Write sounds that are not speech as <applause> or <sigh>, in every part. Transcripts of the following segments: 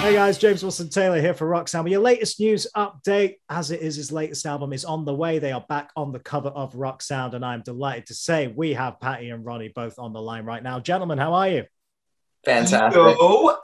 Hey guys, James Wilson Taylor here for Rock Sound. Your latest news update, as it is his latest album, is on the way. They are back on the cover of Rock Sound, and I'm delighted to say we have Patty and Ronnie both on the line right now. Gentlemen, how are you? Fantastic. Yo.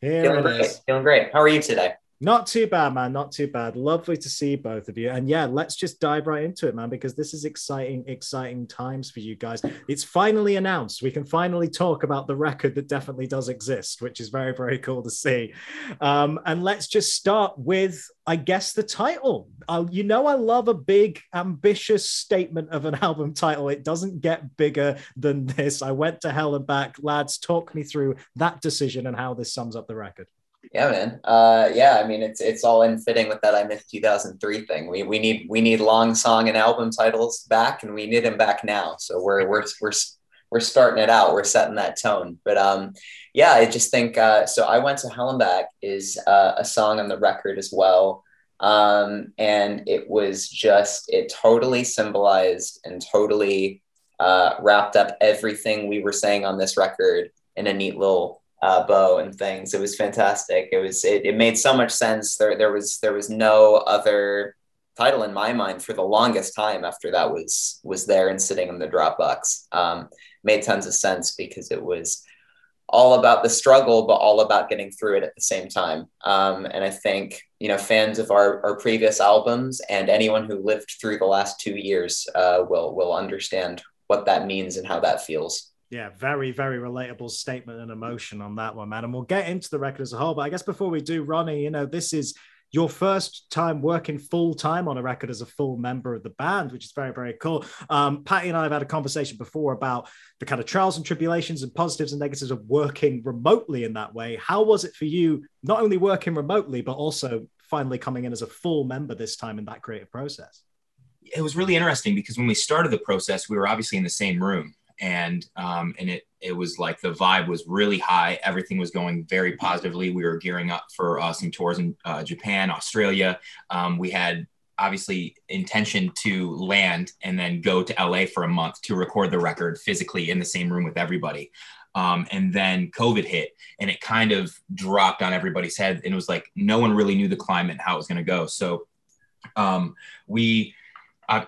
Here Feeling it great. is. Feeling great. How are you today? Not too bad, man. Not too bad. Lovely to see both of you. And yeah, let's just dive right into it, man, because this is exciting, exciting times for you guys. It's finally announced. We can finally talk about the record that definitely does exist, which is very, very cool to see. Um, and let's just start with, I guess, the title. Uh, you know, I love a big, ambitious statement of an <laughs> album title. It doesn't get bigger than this. I went to hell and back. Lads, talk me through that decision and how this sums up the record. Yeah, man. Uh, yeah, I mean, it's it's all in fitting with that I Miss 2003 thing. We we need we need long song and album titles back, and we need them back now. So we're we're we're we're starting it out. We're setting that tone. But um, yeah, I just think uh, so. I went to Hell and Back is uh, a song on the record as well. Um, and it was just it totally symbolized and totally uh, wrapped up everything we were saying on this record in a neat little uh, bow and things. It was fantastic. It was it, it made so much sense. There there was there was no other title in my mind for the longest time after that was was there and sitting in the Dropbox. Um, made tons of sense because it was all about the struggle, but all about getting through it at the same time. Um, and I think you know fans of our, our previous albums and anyone who lived through the last two years uh, will will understand what that means and how that feels. Yeah, very, very relatable statement and emotion on that one, man. And we'll get into the record as a whole. But I guess before we do, Ronnie, you know, this is your first time working full time on a record as a full member of the band, which is very, very cool. Um, Patty and I have had a conversation before about the kind of trials and tribulations and positives and negatives of working remotely in that way. How was it for you, not only working remotely, but also finally coming in as a full member this time in that creative process? It was really interesting because when we started the process, we were obviously in the same room and um, and it it was like the vibe was really high. Everything was going very positively. We were gearing up for uh, some tours in uh, Japan, Australia. Um, we had obviously intention to land and then go to LA for a month to record the record physically in the same room with everybody. Um, and then COVID hit and it kind of dropped on everybody's head. And it was like no one really knew the climate and how it was going to go. So um, we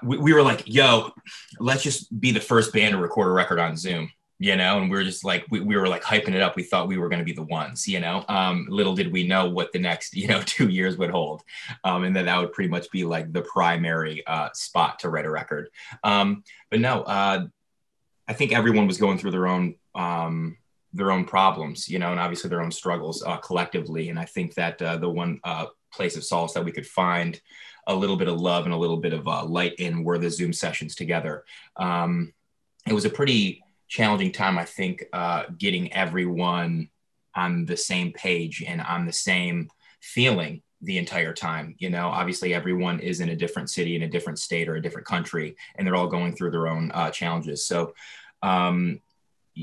we, we, were like, yo, let's just be the first band to record a record on Zoom, you know? And we were just like, we, we were like hyping it up. We thought we were going to be the ones, you know? Um, little did we know what the next, <laughs> you know, two years would hold. Um, and that that would pretty much be like the primary uh, spot to write a record. Um, but no, uh, I think everyone was going through their own, um, their own problems, you know, and obviously their own struggles uh, collectively. And I think that uh, the one uh, place of solace that we could find a little bit of love and a little bit of uh, light in were the Zoom sessions together. Um, it was a pretty challenging time, I think, uh, getting everyone on the same page and on the same feeling the entire time. You know, obviously everyone is in a different city, in a different state, or a different country, and they're all going through their own uh, challenges. So um,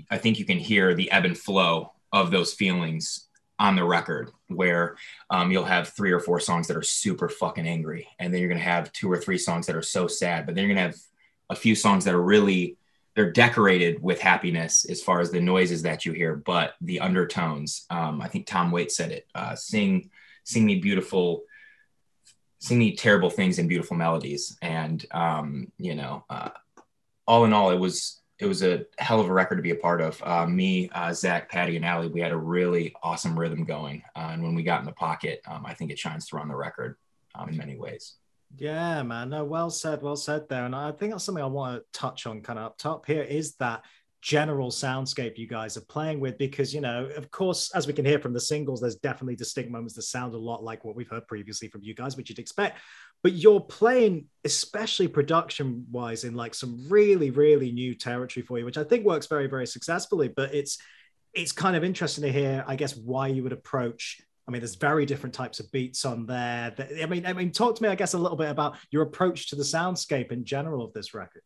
I think you can hear the ebb and flow of those feelings on the record where um, you'll have three or four songs that are super fucking angry and then you're to have two or three songs that are so sad but then you're to have a few songs that are really they're decorated with happiness as far as the noises that you hear but the undertones um, i think tom waits said it uh, sing sing me beautiful sing me terrible things in beautiful melodies. And um, you know uh, all in all it was it was a hell of a record to be a part of. Uh, me, uh, Zach, Patty, and Ali, we had a really awesome rhythm going. Uh, and when we got in the pocket, um, I think it shines through on the record um, in many ways. Yeah, man. No, well said, well said there. And I think that's something I want to touch on kind of up top here is that general soundscape you guys are playing with because you know of course as we can hear from the singles there's definitely distinct moments that sound a lot like what we've heard previously from you guys which you'd expect but you're playing especially production wise in like some really really new territory for you which i think works very very successfully but it's it's kind of interesting to hear i guess why you would approach I mean, there's very different types of beats on there. I mean, I mean, talk to me, I guess, a little bit about your approach to the soundscape in general of this record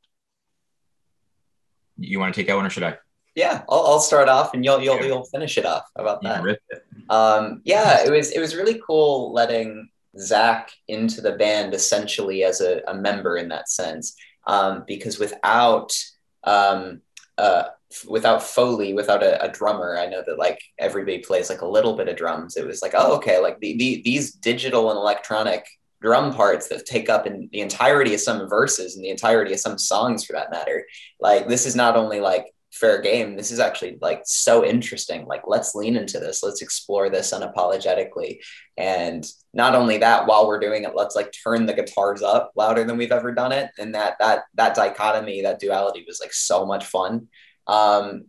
you want to take that one or should I? Yeah, I'll, I'll start off and you'll you'll you'll finish it off. How about that? Um, yeah, it was it was really cool letting Zach into the band essentially as a, a member in that sense, um, because without um, uh, without Foley, without a, a, drummer, I know that like everybody plays like a little bit of drums. It was like, oh, okay, like the, the, these digital and electronic drum parts that take up in the entirety of some verses and the entirety of some songs for that matter. Like this is not only like fair game. This is actually like so interesting. Like, let's lean into this. Let's explore this unapologetically. And not only that, while we're doing it, let's like turn the guitars up louder than we've ever done it. And that that that dichotomy, that duality was like so much fun. Um,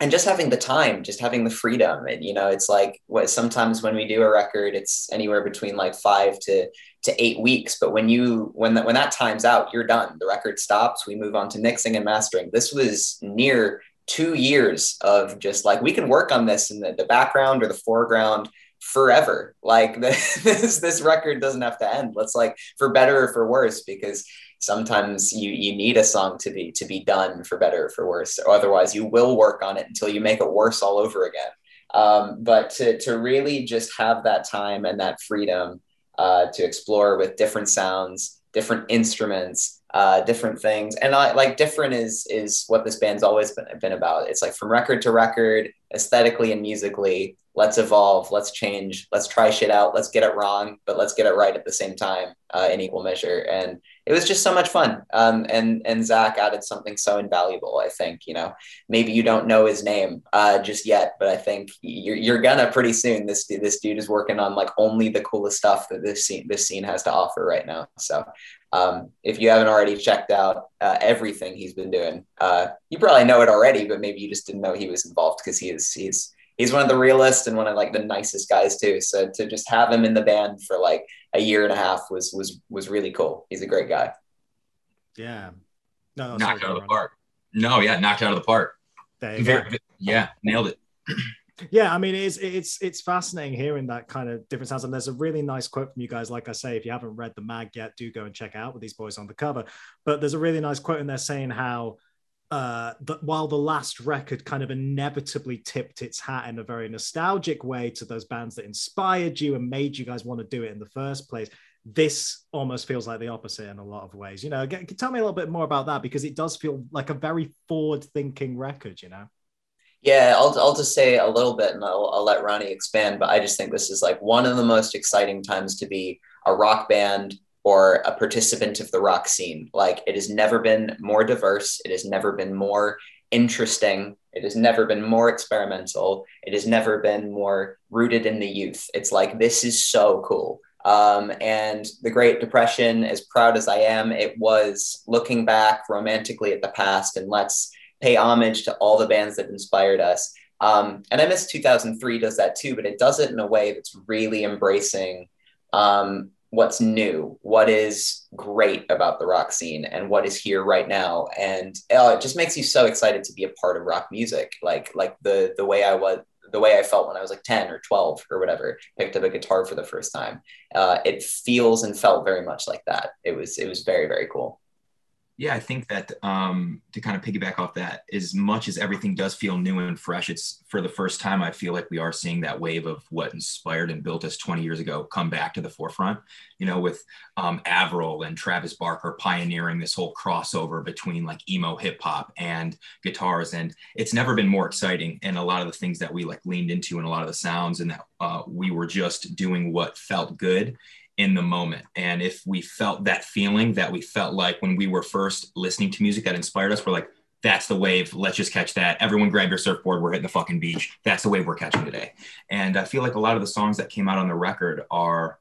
and just having the time, just having the freedom. And you know, it's like what sometimes when we do a record, it's anywhere between like five to to eight weeks. But when you when that when that time's out, you're done. The record stops. We move on to mixing and mastering. This was near two years of just like we can work on this in the, the background or the foreground forever. Like <laughs> this this record doesn't have to end. Let's like for better or for worse because sometimes you you need a song to be to be done for better or for worse. Or otherwise you will work on it until you make it worse all over again. Um, but to to really just have that time and that freedom uh, to explore with different sounds, different instruments, uh, different things. And I, like different is is what this band's always been, been about. It's like from record to record, aesthetically and musically. Let's evolve. Let's change. Let's try shit out. Let's get it wrong, but let's get it right at the same time uh, in equal measure. And it was just so much fun. Um, and and Zach added something so invaluable. I think you know maybe you don't know his name uh, just yet, but I think you're, you're gonna pretty soon. This this dude is working on like only the coolest stuff that this scene this scene has to offer right now. So um, if you haven't already checked out uh, everything he's been doing, uh, you probably know it already, but maybe you just didn't know he was involved because he is he's he's one of the realest and one of like the nicest guys too. So to just have him in the band for like a year and a half was was was really cool. He's a great guy. Yeah. No, knocked out of the park. No, yeah, knocked out of the park. Very, yeah, nailed it. <clears throat> yeah i mean it's it's it's fascinating hearing that kind of different sounds and there's a really nice quote from you guys like i say if you haven't read the mag yet do go and check out with these boys on the cover but there's a really nice quote in there saying how uh, that while the last record kind of inevitably tipped its hat in a very nostalgic way to those bands that inspired you and made you guys want to do it in the first place, this almost feels like the opposite in a lot of ways. You know, get, tell me a little bit more about that because it does feel like a very forward-thinking record. You know. Yeah, I'll, I'll just say a little bit and I'll, I'll let Ronnie expand, but I just think this is like one of the most exciting times to be a rock band or a participant of the rock scene. Like it has never been more diverse. It has never been more interesting. It has never been more experimental. It has never been more rooted in the youth. It's like, this is so cool. Um, and the Great Depression, as proud as I am, it was looking back romantically at the past and let's pay homage to all the bands that inspired us. Um, and I miss 2003 does that too, but it does it in a way that's really embracing um, what's new, what is great about the rock scene, and what is here right now. And uh, it just makes you so excited to be a part of rock music, like like the the way I was. The way I felt when I was like 10 or 12 or whatever, picked up a guitar for the first time. Uh, it feels and felt very much like that. It was, it was very, very cool. Yeah, I think that um, to kind of piggyback off that, as much as everything does feel new and fresh, it's for the first time I feel like we are seeing that wave of what inspired and built us 20 years ago come back to the forefront. You know, with um, Avril and Travis Barker pioneering this whole crossover between like emo hip hop and guitars, and it's never been more exciting. And a lot of the things that we like leaned into, and a lot of the sounds, and that uh, we were just doing what felt good in the moment. And if we felt that feeling that we felt like when we were first listening to music that inspired us, we're like, that's the wave. Let's just catch that. Everyone grab your surfboard. We're hitting the fucking beach. That's the wave we're catching today. And I feel like a lot of the songs that came out on the record are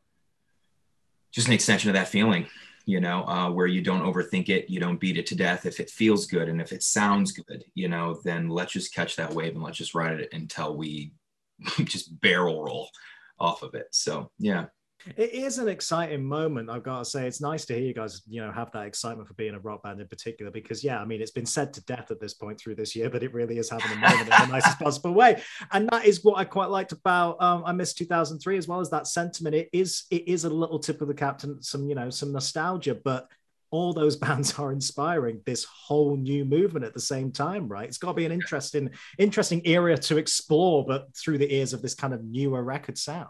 just an extension of that feeling, you know, uh, where you don't overthink it, you don't beat it to death. If it feels good and if it sounds good, you know, then let's just catch that wave and let's just ride it until we <laughs> just barrel roll off of it. So, yeah it is an exciting moment i've got to say. It's nice to hear you guys you know have that excitement for being a rock band in particular because yeah i mean it's been said to death at this point through this year but it really is having a moment in the <laughs> nicest possible way. And that is what i quite liked about um, i miss 2003 as well as that sentiment. It is it is a little tip of the captain some you know some nostalgia but all those <laughs> bands are inspiring this whole new movement at the same time right? It's got to be an interesting interesting area to explore but through the ears of this kind of newer record sound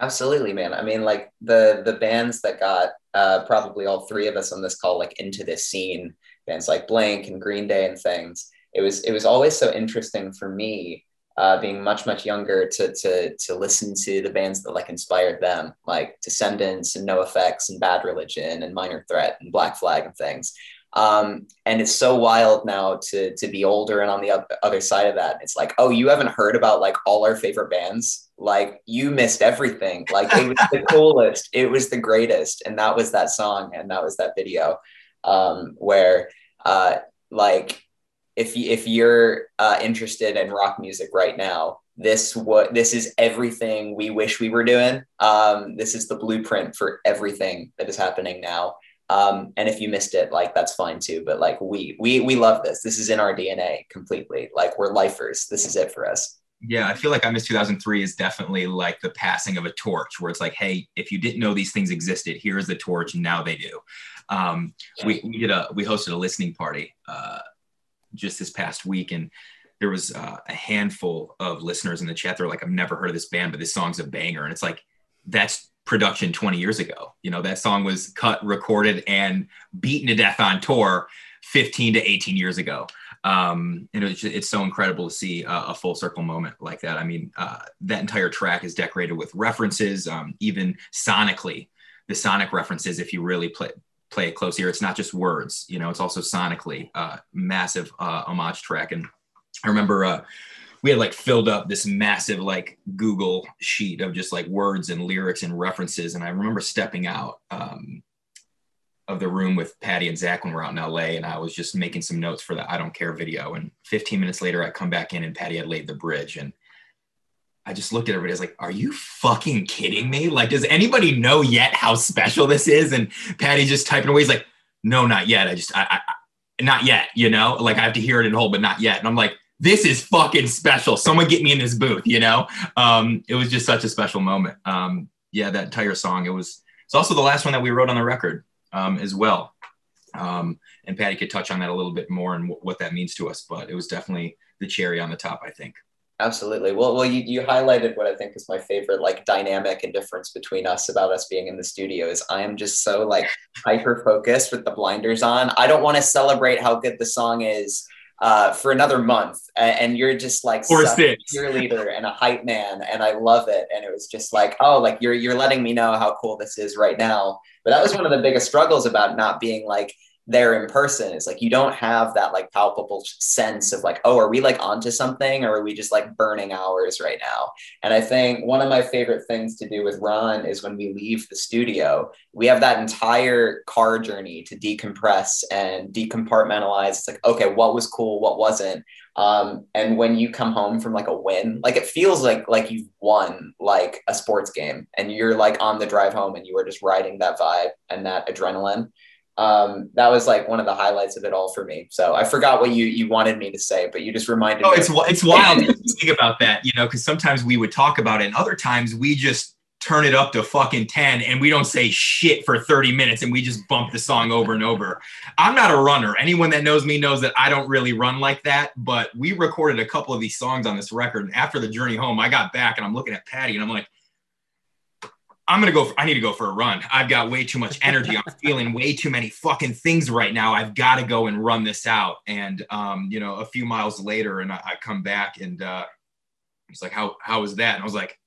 Absolutely, man. I mean, like the the bands that got uh, probably all three of us on this call like into this scene, bands like Blink and Green Day and things. it was it was always so interesting for me uh, being much much younger to to to listen to the bands that like inspired them like Descendents and NOFX and bad religion and minor threat and black flag and things um, and it's so wild now to to be older and on the other side of that it's like oh you haven't heard about like all our favorite bands like you missed everything. Like it was the <laughs> coolest. It was the greatest. And that was that song and that was that video um, where uh, like if you, if you're uh, interested in rock music right now this what this is everything we wish we were doing. Um, this is the blueprint for everything that is happening now. Um, and if you missed it like that's fine too. But like we we we love this. This is in our dna completely. Like we're lifers. This is it for us yeah, I feel like I Miss 2003 is definitely like the passing of a torch where it's like, hey, if you didn't know these things existed, here's the torch, and now they do. Um, we, we did a we hosted a listening party uh, just this past week, and there was uh, a handful of listeners in the chat. They're like, I've never heard of this band, but this song's a banger, and it's like that's production 20 years ago. You know, that song was cut, recorded, and beaten to death on tour 15 to 18 years ago um, and it's, it's so incredible to see a, a, full circle moment like that. I mean, uh, that entire track is decorated with references, um, even sonically, the sonic references. If you really play play it close here, it's not just words. You know, it's also sonically uh, massive uh, homage track. And I remember uh, we had like filled up this massive like Google sheet of just like words and lyrics and references. And I remember stepping out. Um, of the room with Patty and Zach when we're out in LA, and I was just making some notes for the I don't care video. And 15 minutes later, I come back in and Patty had laid the bridge, and I just looked at everybody. I was like, "Are you fucking kidding me? Like, does anybody know yet how special this is?" And Patty just typing away. He's like, "No, not yet. I just, I, I, not yet. You know, like I have to hear it in whole, but not yet." And I'm like, "This is fucking special. Someone get me in this booth." You know, um, it was just such a special moment. Um, yeah, that entire song. It was. It's also the last one that we wrote on the record um, as well. Um, and Patty could touch on that a little bit more and w- what that means to us, but it was definitely the cherry on the top, I think. Absolutely. Well, well, you, you highlighted what I think is my favorite like dynamic and difference between us about us being in the studio is I am just so like <laughs> hyper focused with the blinders on. I don't want to celebrate how good the song is uh, for another month, and you're just like or six <laughs> cheerleader and a hype man, and I love it. And it was just like, oh, like you're you're letting me know how cool this is right now but that was one of the biggest struggles about not being like there in person is like you don't have that like palpable sense of like oh are we like onto something or are we just like burning hours right now? And i think one of my favorite things to do with ron is when we leave the studio we have that entire car journey to decompress and decompartmentalize. It's like okay what was cool what wasn't um, and when you come home from like a win, like it feels like like you've won like a sports game, and you're like on the drive home, and you are just riding that vibe and that adrenaline. Um, that was like one of the highlights of it all for me. So I forgot what you you wanted me to say, but you just reminded oh, me. it's it's wild to think about that, you know, because sometimes we would talk about it, and other times we just turn it up to fucking 10 and we don't say shit for 30 minutes and we just bump the song over and over. I'm not a runner. Anyone that knows me knows that I don't really run like that, but we recorded a couple of these songs on this record. And after the journey home, I got back and I'm looking at Patty and I'm like, I'm gonna go. For, I need to go for a run. I've got way too much energy. I'm <laughs> feeling way too many fucking things right now. I've got to go and run this out. And um, you know, a few miles later, and I, I come back, and uh, he's like, "How how was that?" And I was like,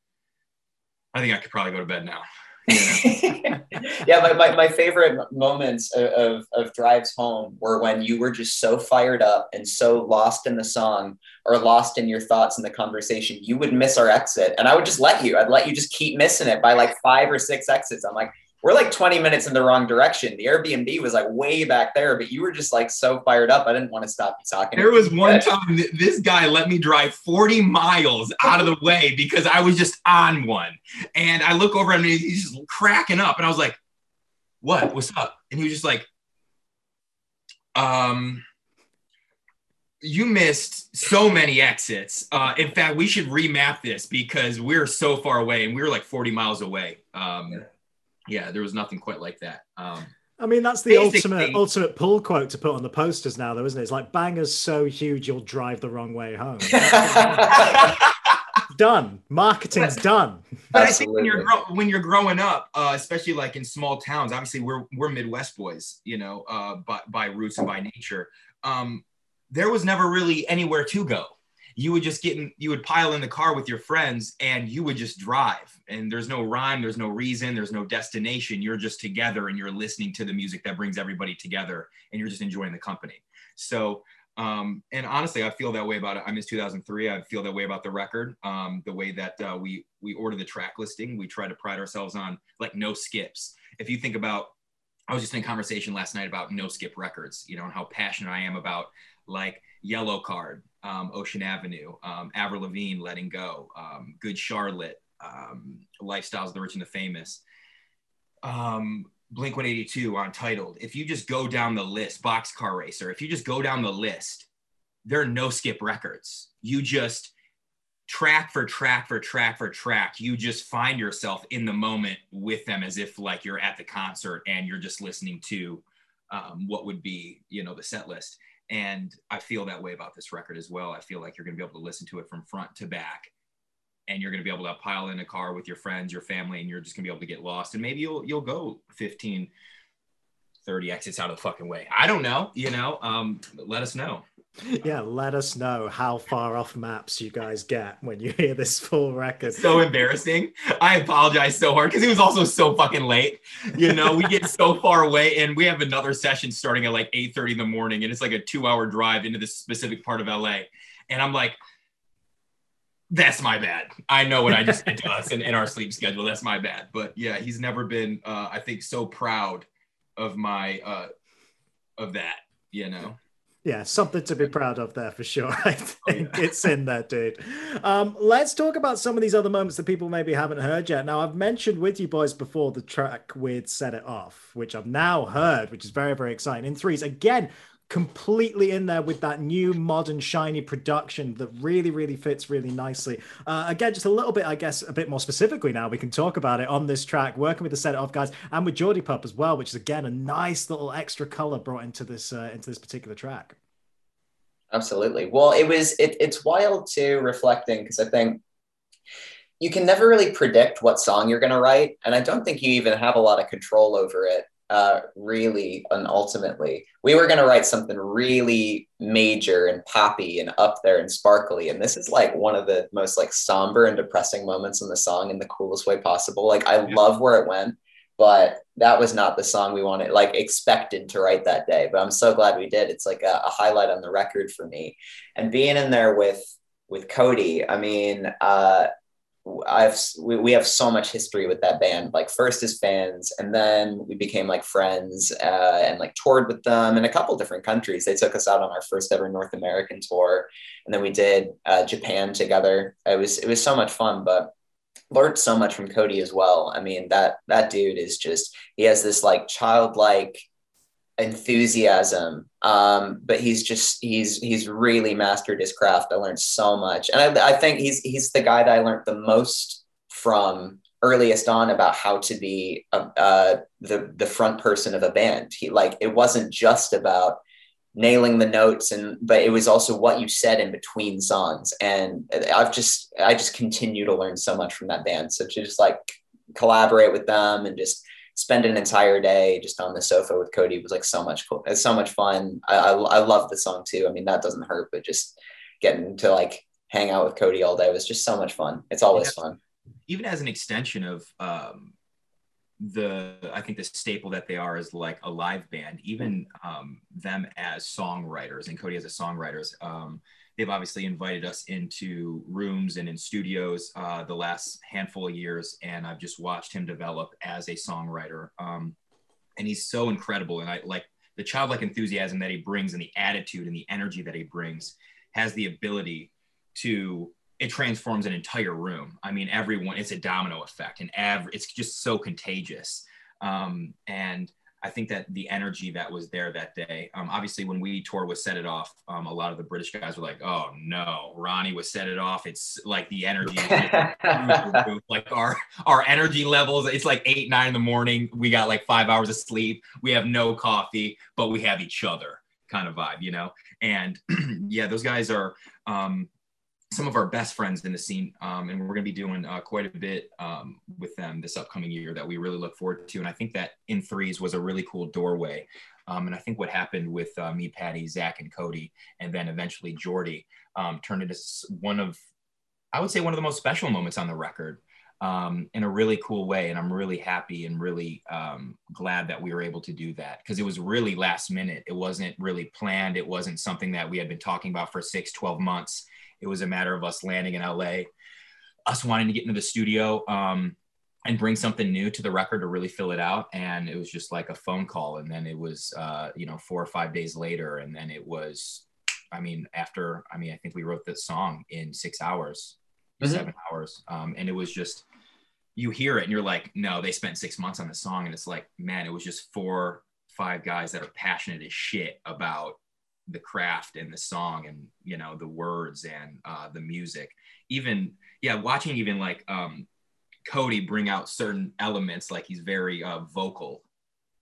I think I could probably go to bed now. <laughs> yeah, my, my, my favorite moments of, of, of, drives home were when you were just so fired up and so lost in the song or lost in your thoughts in the conversation, you would miss our exit. And I would just let you, I'd let you just keep missing it by like five or six exits. I'm like, we're like 20 minutes in the wrong direction. The Airbnb was like way back there, but you were just like so fired up. I didn't want to stop you talking. There was one time this guy let me drive 40 miles out of the way because I was just on one. And I look over and he's just cracking up. And I was like, what? What's up? And he was just like, um, you missed so many exits. Uh, in fact, we should remap this because we're so far away and we were like 40 miles away. Um, yeah yeah, there was nothing quite like that. Um, I mean, that's the ultimate ultimate pull quote to put on the posters now, though, isn't it? It's like bangers so huge you'll drive the wrong way home. <laughs> done. Marketing's but, done. But I think when you're when you're growing up, uh, especially like in small towns, obviously we're we're Midwest boys, you know, uh, by by roots and by nature. Um, there was never really anywhere to go. You would just get in, you would pile in the car with your friends and you would just drive. And there's no rhyme, there's no reason, there's no destination. You're just together and you're listening to the music that brings everybody together and you're just enjoying the company. So, um, and honestly, I feel that way about it. I miss 2003. I feel that way about the record. Um, the way that uh, we we order the track listing, we try to pride ourselves on like no skips. If you think about I was just in conversation last night about no skip records, you know, and how passionate I am about like Yellowcard, um, Ocean Avenue, um, Avril Lavigne, Letting Go, um, Good Charlotte, um, Lifestyles of the Rich and the Famous, um, Blink 182 Untitled. If you just go down the list, Boxcar Racer, if you just go down the list, there are no skip records. You just track for track for track for track you just find yourself in the moment with them as if like you're at the concert and you're just listening to um, what would be you know the set list. And i feel that way about this record as well. I feel like you're going to be able to listen to it from front to back and you're going to be able to pile in a car with your friends your family and you're just going to be able to get lost. And maybe you'll you'll go 15 30 exits out of the fucking way. I don't know you know? Um, let us know yeah, let us know how far off maps you guys get when you hear this full record. So embarrassing. I apologize so hard because he was also so fucking late. You know, we get so far away and we have another session starting at like 8 30 in the morning, and it's like a two hour drive into this specific part of LA. And I'm like, that's my bad. I know what I just did to us in, in our sleep schedule. That's my bad. But yeah, he's never been, uh, I think, so proud of my, uh, of that, you know? Yeah, something to be proud of there for sure. <laughs> I think oh, yeah. it's in there, dude. Um, let's talk about some of these other moments that people maybe haven't heard yet. Now, I've mentioned with you boys before the track with Set It Off, which I've now heard, which is very, very exciting. In threes, again, completely in there with that new modern shiny production that really really fits really nicely uh, again just a little bit i guess a bit more specifically now we can talk about it on this track working with the set off guys and with Geordie Pup as well which is again a nice little extra color brought into this uh, into this particular track absolutely. Well it was it, it's wild too reflecting because i think you can never really predict what song you're going to write and i don't think you even have a lot of control over it uh, really and ultimately. We were going to write something really major and poppy and up there and sparkly and this is like one of the most like somber and depressing moments in the song in the coolest way possible. Like i yeah. love where it went but that was not the song we wanted like expected to write that day but i'm so glad we did it's like a, a highlight on the record for me and being in there with with cody i mean uh I've we, we have so much history with that band. Like first as fans, and then we became like friends uh, and like toured with them in a couple different countries. They took us out on our first ever North American tour, and then we did uh, Japan together. It was it was so much fun, but learned so much from Cody as well. I mean that that dude is just he has this like childlike enthusiasm um, but he's just he's he's really mastered his craft. I learned so much. And I, I think he's he's the guy that i learned the most from earliest on about how to be a, uh, the the front person of a band. He like it wasn't just about nailing the notes and but it was also what you said in between songs and i've just i just continue to learn so much from that band so to just like collaborate with them and just spend an entire day just on the sofa with Cody was like so much cool. It's so much fun. I, I, I love the song too. I mean, that doesn't hurt, but just getting to like hang out with Cody all day was just so much fun. It's always yeah. fun. Even as an extension of um, the, I think the staple that they are is like a live band, even um, them as songwriters and Cody as a songwriters. Um, they've obviously invited us into rooms and in studios uh, the last handful of years, and I've just watched him develop as a songwriter. Um, and he's so incredible, and I like the childlike enthusiasm that he brings, and the attitude and the energy that he brings has the ability to it transforms an entire room. I mean, everyone it's a domino effect, and every it's just so contagious. Um, and I think that the energy that was there that day, um, obviously when we toured with Set It Off, um, a lot of the British guys were like, oh no, Ronnie was Set It Off. It's like the energy, <laughs> like our, our energy levels, it's like eight, nine in the morning. We got like five hours of sleep. We have no coffee, but we have each other kind of vibe, you know? And <clears throat> yeah, those guys are, um, some of our best friends in the scene, um, and we're going to be doing uh, quite a bit um, with them this upcoming year that we really look forward to. And I think that in threes was a really cool doorway. Um, and I think what happened with uh, me, Patty, Zach, and Cody, and then eventually Jordy, um, turned into one of, I would say, one of the most special moments on the record um, in a really cool way. And I'm really happy and really um, glad that we were able to do that because it was really last minute. It wasn't really planned. It wasn't something that we had been talking about for six, 12 months. It was a matter of us landing in LA, us wanting to get into the studio um, and bring something new to the record to really fill it out. And it was just like a phone call. And then it was, uh, you know, four or five days later. And then it was, I mean, after, I mean, I think we wrote this song in six hours, mm-hmm. seven hours. Um, and it was just, you hear it and you're like, no, they spent six months on the song. And it's like, man, it was just four, five guys that are passionate as shit about the craft and the song and you know the words and uh, the music. Even yeah watching even like um, cody bring out certain elements like he's very uh, vocal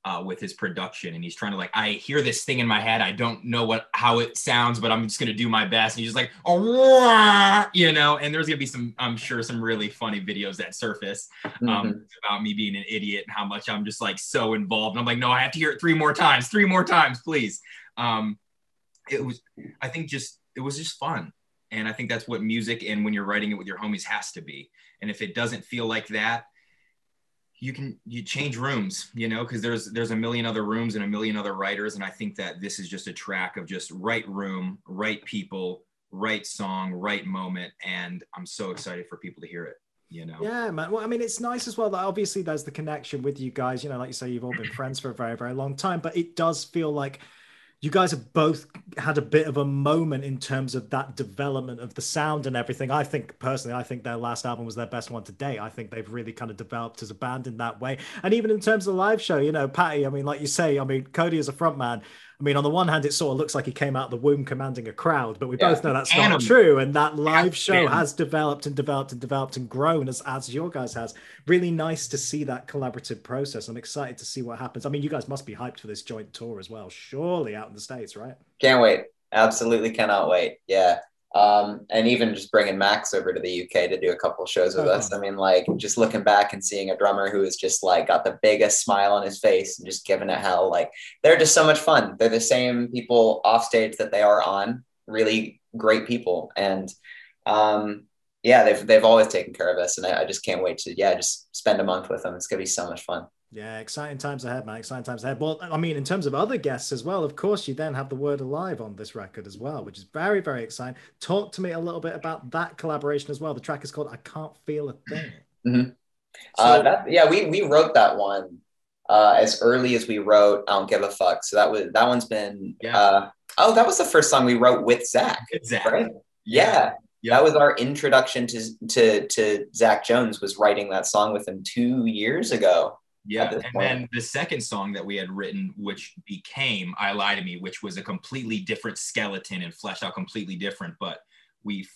uh, with his production and he's trying to like i hear this thing in my head. I don't know what how it sounds but i'm just going to do my best. And he's just like oh you know and there's going to be some i'm sure some really funny videos that surface um, mm-hmm. about me being an idiot and how much i'm just like so involved. And i'm like no i have to hear it three more times three more times please. Um, it was i think just it was just fun. And i think that's what music and when you're writing it with your homies has to be. And if it doesn't feel like that you can you change rooms you know because there's there's a million other rooms and a million other writers. And i think that this is just a track of just right room right people right song right moment. And i'm so excited for people to hear it you know? Yeah man. Well i mean it's nice as well that obviously there's the connection with you guys. You know like you say you've all been friends for a very very long time but it does feel like you guys have both had a bit of a moment in terms of that development of the sound and everything. I think personally, I think their last album was their best one to date. I think they've really kind of developed as a band in that way. And even in terms of the live show, you know, Patty, I mean, like you say, I mean, Cody is a frontman. I mean, on the one hand, it sort of looks like he came out of the womb commanding a crowd, but we yeah. both know that's not true. And that live show has developed and developed and developed and grown as, as your guys has. Really nice to see that collaborative process. I'm excited to see what happens. I mean, you guys must be hyped for this joint tour as well, surely out in the States, right? Can't wait. Absolutely cannot wait. Yeah. Um, and even just bringing Max over to the UK to do a couple shows with oh. us. I mean, like just looking back and seeing a drummer who is just like got the biggest smile on his face and just giving it hell. Like they're just so much fun. They're the same people off stage that they are on. Really great people, and um, yeah, they've they've always taken care of us, and I, I just can't wait to yeah just spend a month with them. It's gonna be so much fun. Yeah, exciting times ahead, man. Exciting times ahead. Well, I mean, in terms of other guests as well, of course, you then have the word alive on this record as well, which is very, very exciting. Talk to me a little bit about that collaboration as well. The track is called "I Can't Feel a Thing." Mm-hmm. So, uh, that, yeah, we we wrote that one uh, as early as we wrote "I Don't Give a Fuck." So that was that one's been. Yeah. Uh, oh, that was the first song we wrote with Zach. Zach. Right? Yeah. yeah. That was our introduction to to to Zach Jones. Was writing that song with him two years ago. Yeah. And point. then the second song that we had written, which became I Lie to Me, which was a completely different skeleton and fleshed out completely different, but we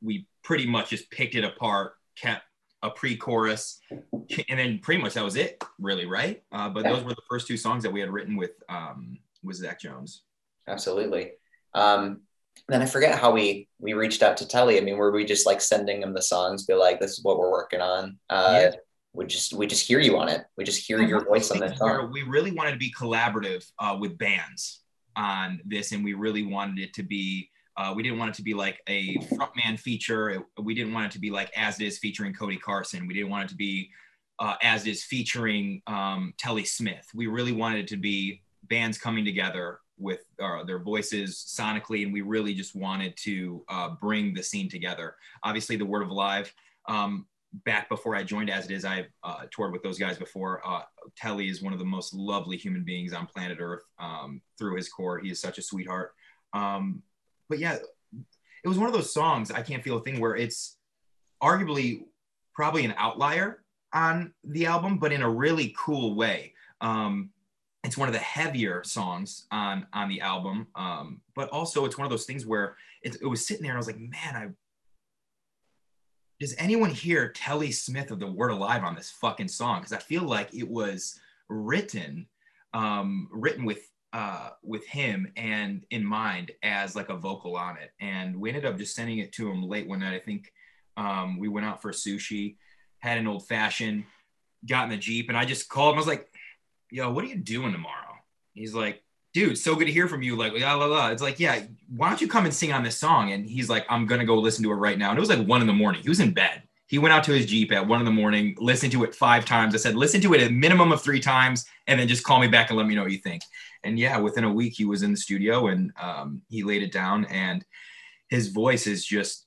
we pretty much just picked it apart, kept a pre-chorus, and then pretty much that was it, really, right? Uh, but yeah. those were the first two songs that we had written with um, with Zach Jones. Absolutely. Um, then I forget how we we reached out to Telle. I mean, were we just like sending him the songs, be like, "This is what we're working on"? Uh, yeah we just we just hear you on it. We just hear your voice on that song. We really wanted to be collaborative uh, with bands on this, and we really wanted it to be. Uh, we didn't want it to be like a frontman feature. We didn't want it to be like as it is featuring Cody Carson. We didn't want it to be uh, as is featuring um, Telle Smith. We really wanted it to be bands coming together with uh, their voices sonically, and we really just wanted to uh, bring the scene together. Obviously, the Word of Alive um, back before I joined As It Is, I uh, toured with those guys before. Uh, Telle is one of the most lovely human beings on planet Earth. Um, through his core, he is such a sweetheart. Um, but yeah, it was one of those songs. I can't feel a thing where it's arguably probably an outlier on the album, but in a really cool way. Um, it's one of the heavier songs on on the album, um, but also it's one of those things where it, it was sitting there and I was like, man, I does anyone hear Telle Smith of the Word Alive on this fucking song? Because I feel like it was written, um, written with uh, with him and in mind as like a vocal on it. And we ended up just sending it to him late one night. I think um, we went out for sushi, had an old fashioned, got in the Jeep, and I just called him. I was like, yo, what are you doing tomorrow? He's like, dude, so good to hear from you. Like, la, la, la. It's like, yeah, why don't you come and sing on this song? And he's like, I'm to go listen to it right now. And it was like one in the morning. He was in bed. He went out to his Jeep at one in the morning, listened to it five times. I said, listen to it a minimum of three times, and then just call me back and let me know what you think. And yeah, within a week, he was in the studio and um, he laid it down. And his voice is just,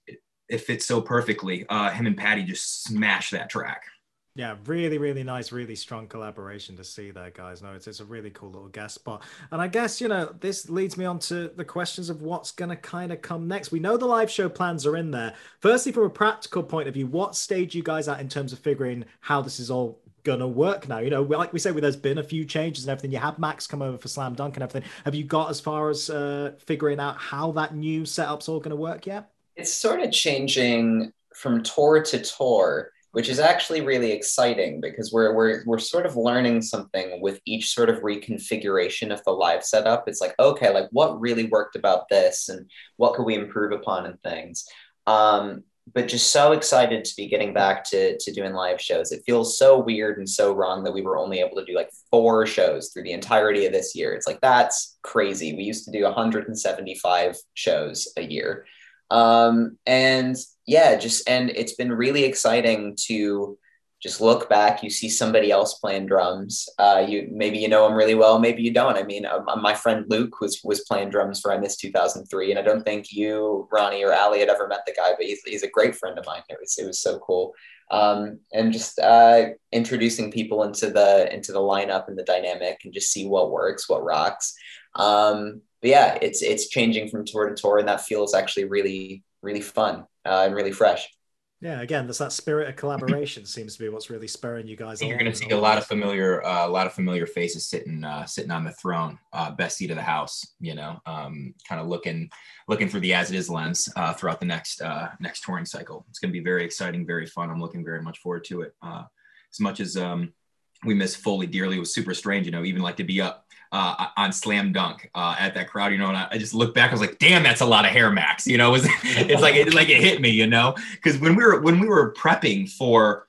it fits so perfectly. Uh, him and Patty just smashed that track. Yeah, really, really nice, really strong collaboration to see there, guys. No, it's, it's a really cool little guest spot. And I guess, you know, this leads me on to the questions of what's to kind of come next. We know the live show plans are in there. Firstly, from a practical point of view, what stage you guys at in terms of figuring how this is all to work now? You know, like we said, there's been a few changes and everything. You had Max come over for Slam Dunk and everything. Have you got as far as uh, figuring out how that new setup's all to work yet? It's sort of changing from tour to tour which is actually really exciting because we're, we're, we're sort of learning something with each sort of reconfiguration of the live setup. It's like, okay, like what really worked about this and what could we improve upon and things. Um, but just so excited to be getting back to, to doing live shows. It feels so weird and so wrong that we were only able to do like four shows through the entirety of this year. It's like, that's crazy. We used to do 175 shows a year. Um, and yeah, just and it's been really exciting to just look back. You see somebody else playing drums. Uh, you maybe you know him really well, maybe you don't. I mean, uh, my friend Luke was was playing drums for I Miss 2003, and I don't think you, Ronnie, or Ali had ever met the guy, but he's, he's a great friend of mine. It was it was so cool. Um, and just uh, introducing people into the into the lineup and the dynamic, and just see what works, what rocks. Um, but yeah, it's it's changing from tour to tour, and that feels actually really really fun uh, and really fresh. Yeah, again, there's that spirit of collaboration <laughs> seems to be what's really spurring you guys. you're going to see a lot of familiar, uh, a lot of familiar faces sitting, uh, sitting on the throne, uh, best seat of the house. You know, um, kind of looking, looking through the as it is lens uh, throughout the next, uh, next touring cycle. It's going to be very exciting, very fun. I'm looking very much forward to it. Uh, as much as um, we miss Foley dearly, it was super strange. You know, even like to be up uh, on Slam Dunk uh, at that crowd, you know, and I, I, just looked back, I was like, damn, that's a lot of hair, Max. You know, it was, <laughs> it's like it like it hit me, you know, because when we were when we were prepping for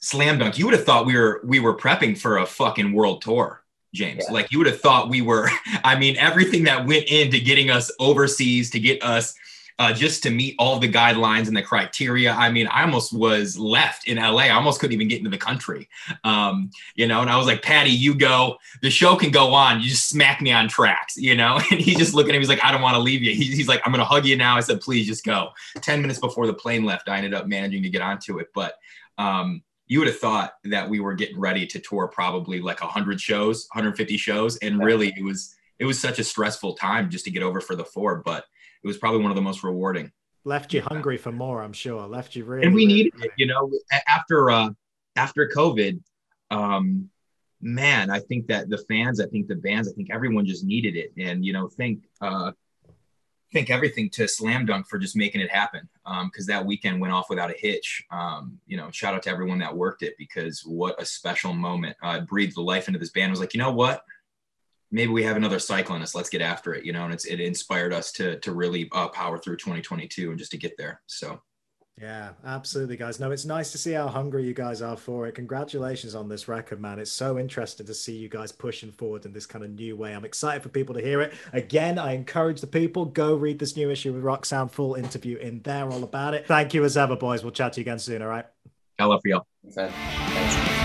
Slam Dunk, you would have thought we were we were prepping for a fucking world tour. James. Yeah. Like you would have thought we were, <laughs> I mean, everything that went into getting us overseas to get us uh, just to meet all the guidelines and the criteria. I mean, I almost was left in LA. I almost couldn't even get into the country, um, you know. And I was like, Patty, you go. The show can go on. You just smack me on tracks, you know. <laughs> And he's just looking at me. He's like, I don't want to leave you. He's, he's like, I'm gonna hug you now. I said, please just go. Ten minutes before the plane left, I ended up managing to get onto it, but. Um, you would have thought that we were getting ready to tour probably like 100 shows 150 shows and really it was it was such a stressful time just to get over for the four but it was probably one of the most rewarding. Left you hungry for more, I'm sure. Left you really. And we really needed it, you know, after uh, after COVID. Um, man, I think that the fans, I think the bands, I think everyone just needed it, and you know, think uh, think everything to Slam Dunk for just making it happen. Because um, that weekend went off without a hitch. Um, you know, shout out to everyone that worked it because what a special moment. Uh, breathed the life into this band. I was like, you know what? Maybe we have another cycle in us. Let's get after it, you know. And it's it inspired us to to really uh, power through 2022 and just to get there. So. Yeah, absolutely, guys. No, it's nice to see how hungry you guys are for it. Congratulations on this record, man. It's so interesting to see you guys pushing forward in this kind of new way. I'm excited for people to hear it. Again, I encourage the people go read this new issue with Rock Sound full interview in there, all about it. Thank you as ever, boys. We'll chat to you again soon. All right. I love you. Thanks.